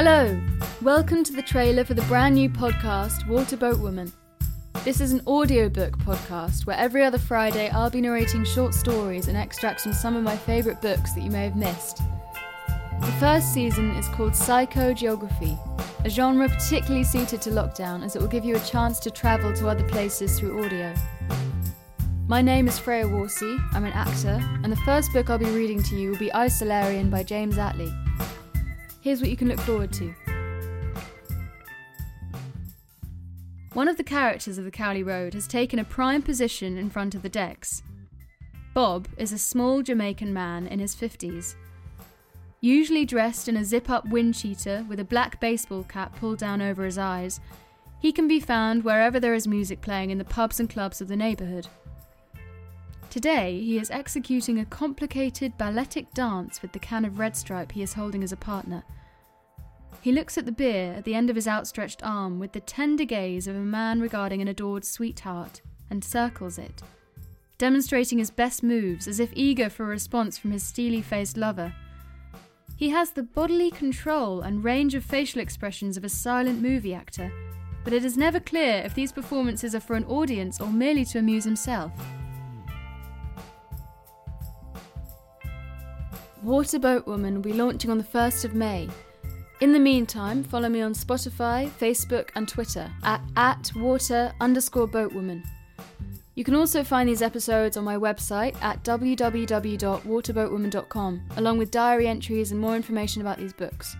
Hello! Welcome to the trailer for the brand new podcast, Water Boatwoman. This is an audiobook podcast where every other Friday I'll be narrating short stories and extracts from some of my favourite books that you may have missed. The first season is called Psychogeography, a genre particularly suited to lockdown as it will give you a chance to travel to other places through audio. My name is Freya Warsey, I'm an actor, and the first book I'll be reading to you will be Isolarion by James Attlee. Here's what you can look forward to. One of the characters of the Cowley Road has taken a prime position in front of the decks. Bob is a small Jamaican man in his 50s. Usually dressed in a zip up wind cheater with a black baseball cap pulled down over his eyes, he can be found wherever there is music playing in the pubs and clubs of the neighbourhood. Today, he is executing a complicated balletic dance with the can of red stripe he is holding as a partner. He looks at the beer at the end of his outstretched arm with the tender gaze of a man regarding an adored sweetheart and circles it, demonstrating his best moves as if eager for a response from his steely faced lover. He has the bodily control and range of facial expressions of a silent movie actor, but it is never clear if these performances are for an audience or merely to amuse himself. Water Boatwoman will be launching on the 1st of May. In the meantime, follow me on Spotify, Facebook, and Twitter at, at water underscore boatwoman. You can also find these episodes on my website at www.waterboatwoman.com, along with diary entries and more information about these books.